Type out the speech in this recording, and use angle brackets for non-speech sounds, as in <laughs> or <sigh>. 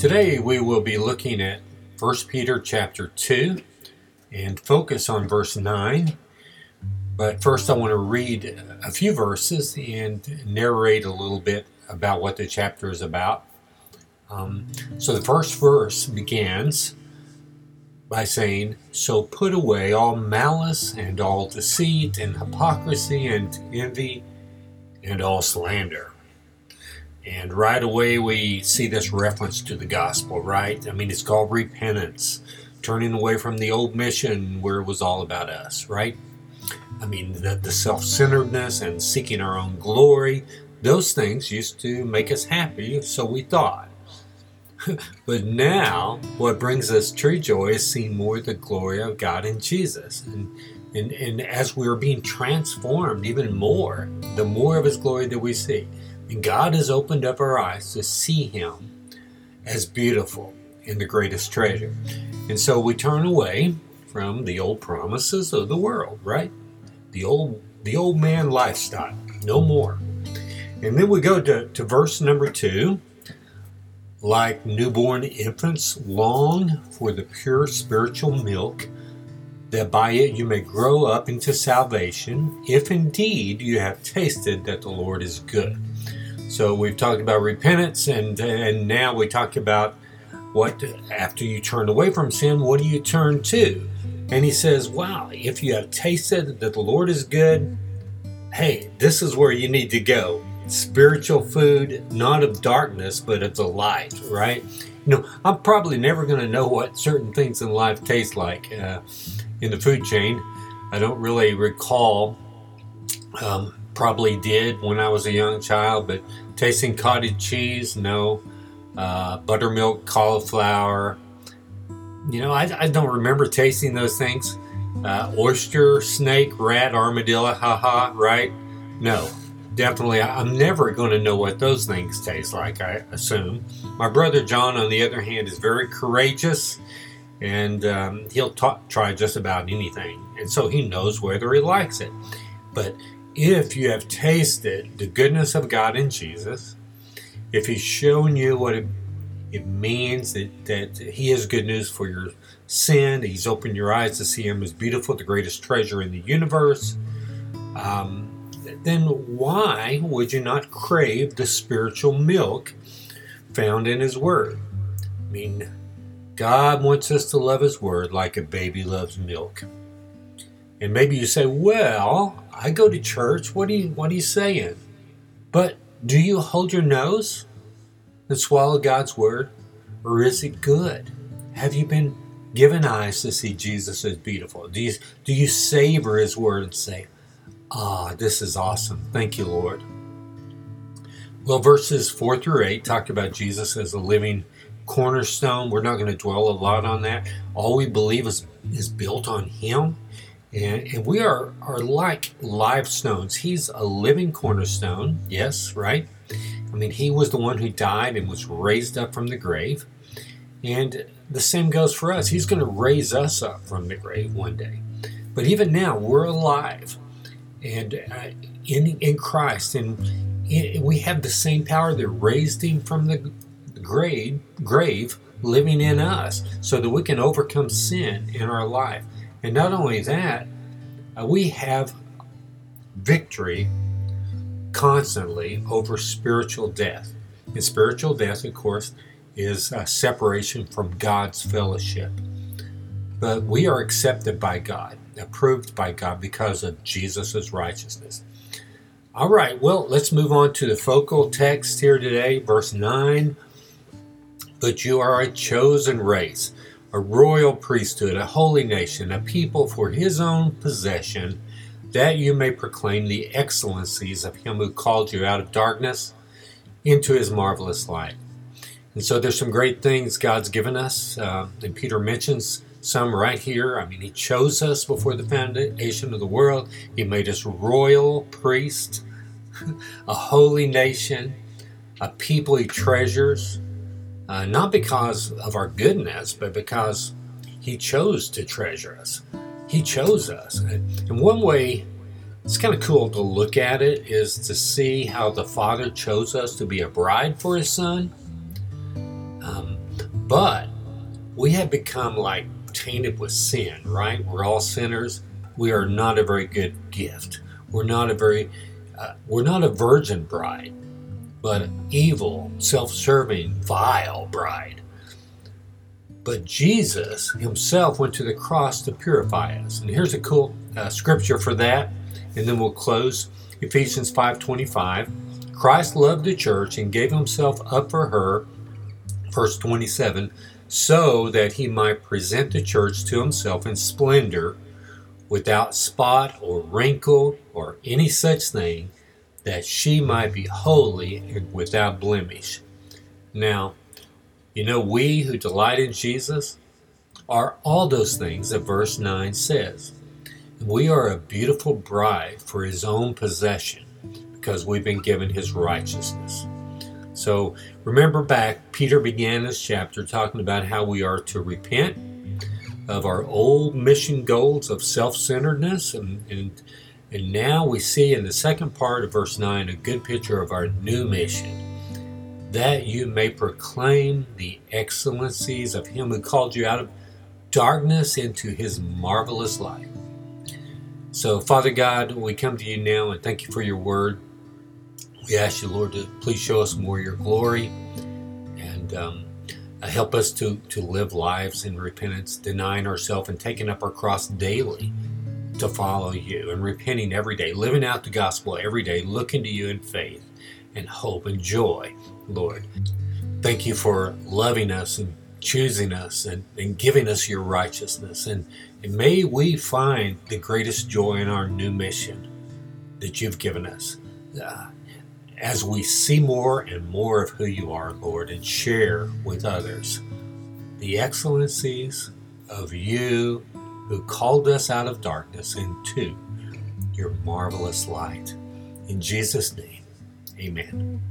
Today we will be looking at 1 Peter chapter 2 and focus on verse 9. But first I want to read a few verses and narrate a little bit about what the chapter is about. Um, so the first verse begins by saying, So put away all malice and all deceit and hypocrisy and envy and all slander and right away, we see this reference to the gospel, right? I mean, it's called repentance, turning away from the old mission where it was all about us, right? I mean, the, the self centeredness and seeking our own glory, those things used to make us happy, so we thought. <laughs> but now, what brings us true joy is seeing more the glory of God in Jesus. And, and, and as we're being transformed even more, the more of His glory that we see. God has opened up our eyes to see Him as beautiful and the greatest treasure. And so we turn away from the old promises of the world, right? The old the old man lifestyle. No more. And then we go to, to verse number two. Like newborn infants, long for the pure spiritual milk, that by it you may grow up into salvation, if indeed you have tasted that the Lord is good. So we've talked about repentance, and and now we talk about what after you turn away from sin, what do you turn to? And he says, "Wow, if you have tasted that the Lord is good, hey, this is where you need to go. Spiritual food, not of darkness, but of the light, right? You know, I'm probably never going to know what certain things in life taste like uh, in the food chain. I don't really recall um, probably did when I was a young child, but tasting cottage cheese, no. Uh, buttermilk, cauliflower. You know, I, I don't remember tasting those things. Uh, oyster, snake, rat, armadillo, haha, right? No, definitely. I'm never going to know what those things taste like, I assume. My brother John, on the other hand, is very courageous and um, he'll try just about anything. And so he knows whether he likes it. But if you have tasted the goodness of God in Jesus, if He's shown you what it, it means that, that He is good news for your sin, He's opened your eyes to see Him as beautiful, the greatest treasure in the universe, um, then why would you not crave the spiritual milk found in His Word? I mean, God wants us to love His Word like a baby loves milk. And maybe you say, well, I go to church. What are you, what are you saying? But do you hold your nose and swallow God's word? Or is it good? Have you been given eyes to see Jesus as beautiful? Do you, do you savor his word and say, ah, this is awesome. Thank you, Lord. Well, verses 4 through 8 talk about Jesus as a living cornerstone. We're not going to dwell a lot on that. All we believe is, is built on him. And, and we are, are like live stones. He's a living cornerstone, yes, right? I mean, he was the one who died and was raised up from the grave. And the same goes for us. He's going to raise us up from the grave one day. But even now, we're alive and uh, in, in Christ. And we have the same power that raised him from the grave, grave living in us so that we can overcome sin in our life. And not only that, uh, we have victory constantly over spiritual death. And spiritual death, of course, is a separation from God's fellowship. But we are accepted by God, approved by God because of Jesus' righteousness. All right, well, let's move on to the focal text here today, verse 9. But you are a chosen race a royal priesthood, a holy nation, a people for his own possession, that you may proclaim the excellencies of him who called you out of darkness into his marvelous light. And so there's some great things God's given us, uh, and Peter mentions some right here. I mean, he chose us before the foundation of the world. He made us royal priests, <laughs> a holy nation, a people he treasures, uh, not because of our goodness, but because He chose to treasure us. He chose us. And one way it's kind of cool to look at it is to see how the Father chose us to be a bride for His Son. Um, But we have become like tainted with sin, right? We're all sinners. We are not a very good gift. We're not a very, uh, we're not a virgin bride, but evil, self-serving, vile bride. But Jesus himself went to the cross to purify us. And here's a cool uh, scripture for that, and then we'll close. Ephesians 5:25. Christ loved the church and gave himself up for her, verse 27, so that he might present the church to himself in splendor, without spot or wrinkle or any such thing, that she might be holy and without blemish. Now, you know, we who delight in Jesus are all those things that verse 9 says. We are a beautiful bride for his own possession because we've been given his righteousness. So remember back, Peter began this chapter talking about how we are to repent of our old mission goals of self centeredness. And, and, and now we see in the second part of verse 9 a good picture of our new mission that you may proclaim the excellencies of him who called you out of darkness into his marvelous light. So, Father God, we come to you now and thank you for your word. We ask you, Lord, to please show us more of your glory and um, help us to, to live lives in repentance, denying ourselves and taking up our cross daily to follow you and repenting every day, living out the gospel every day, looking to you in faith and hope and joy, Lord. Thank you for loving us and choosing us and, and giving us your righteousness. And, and may we find the greatest joy in our new mission that you've given us. Uh, as we see more and more of who you are, Lord, and share with others the excellencies of you who called us out of darkness into your marvelous light. In Jesus' name, amen.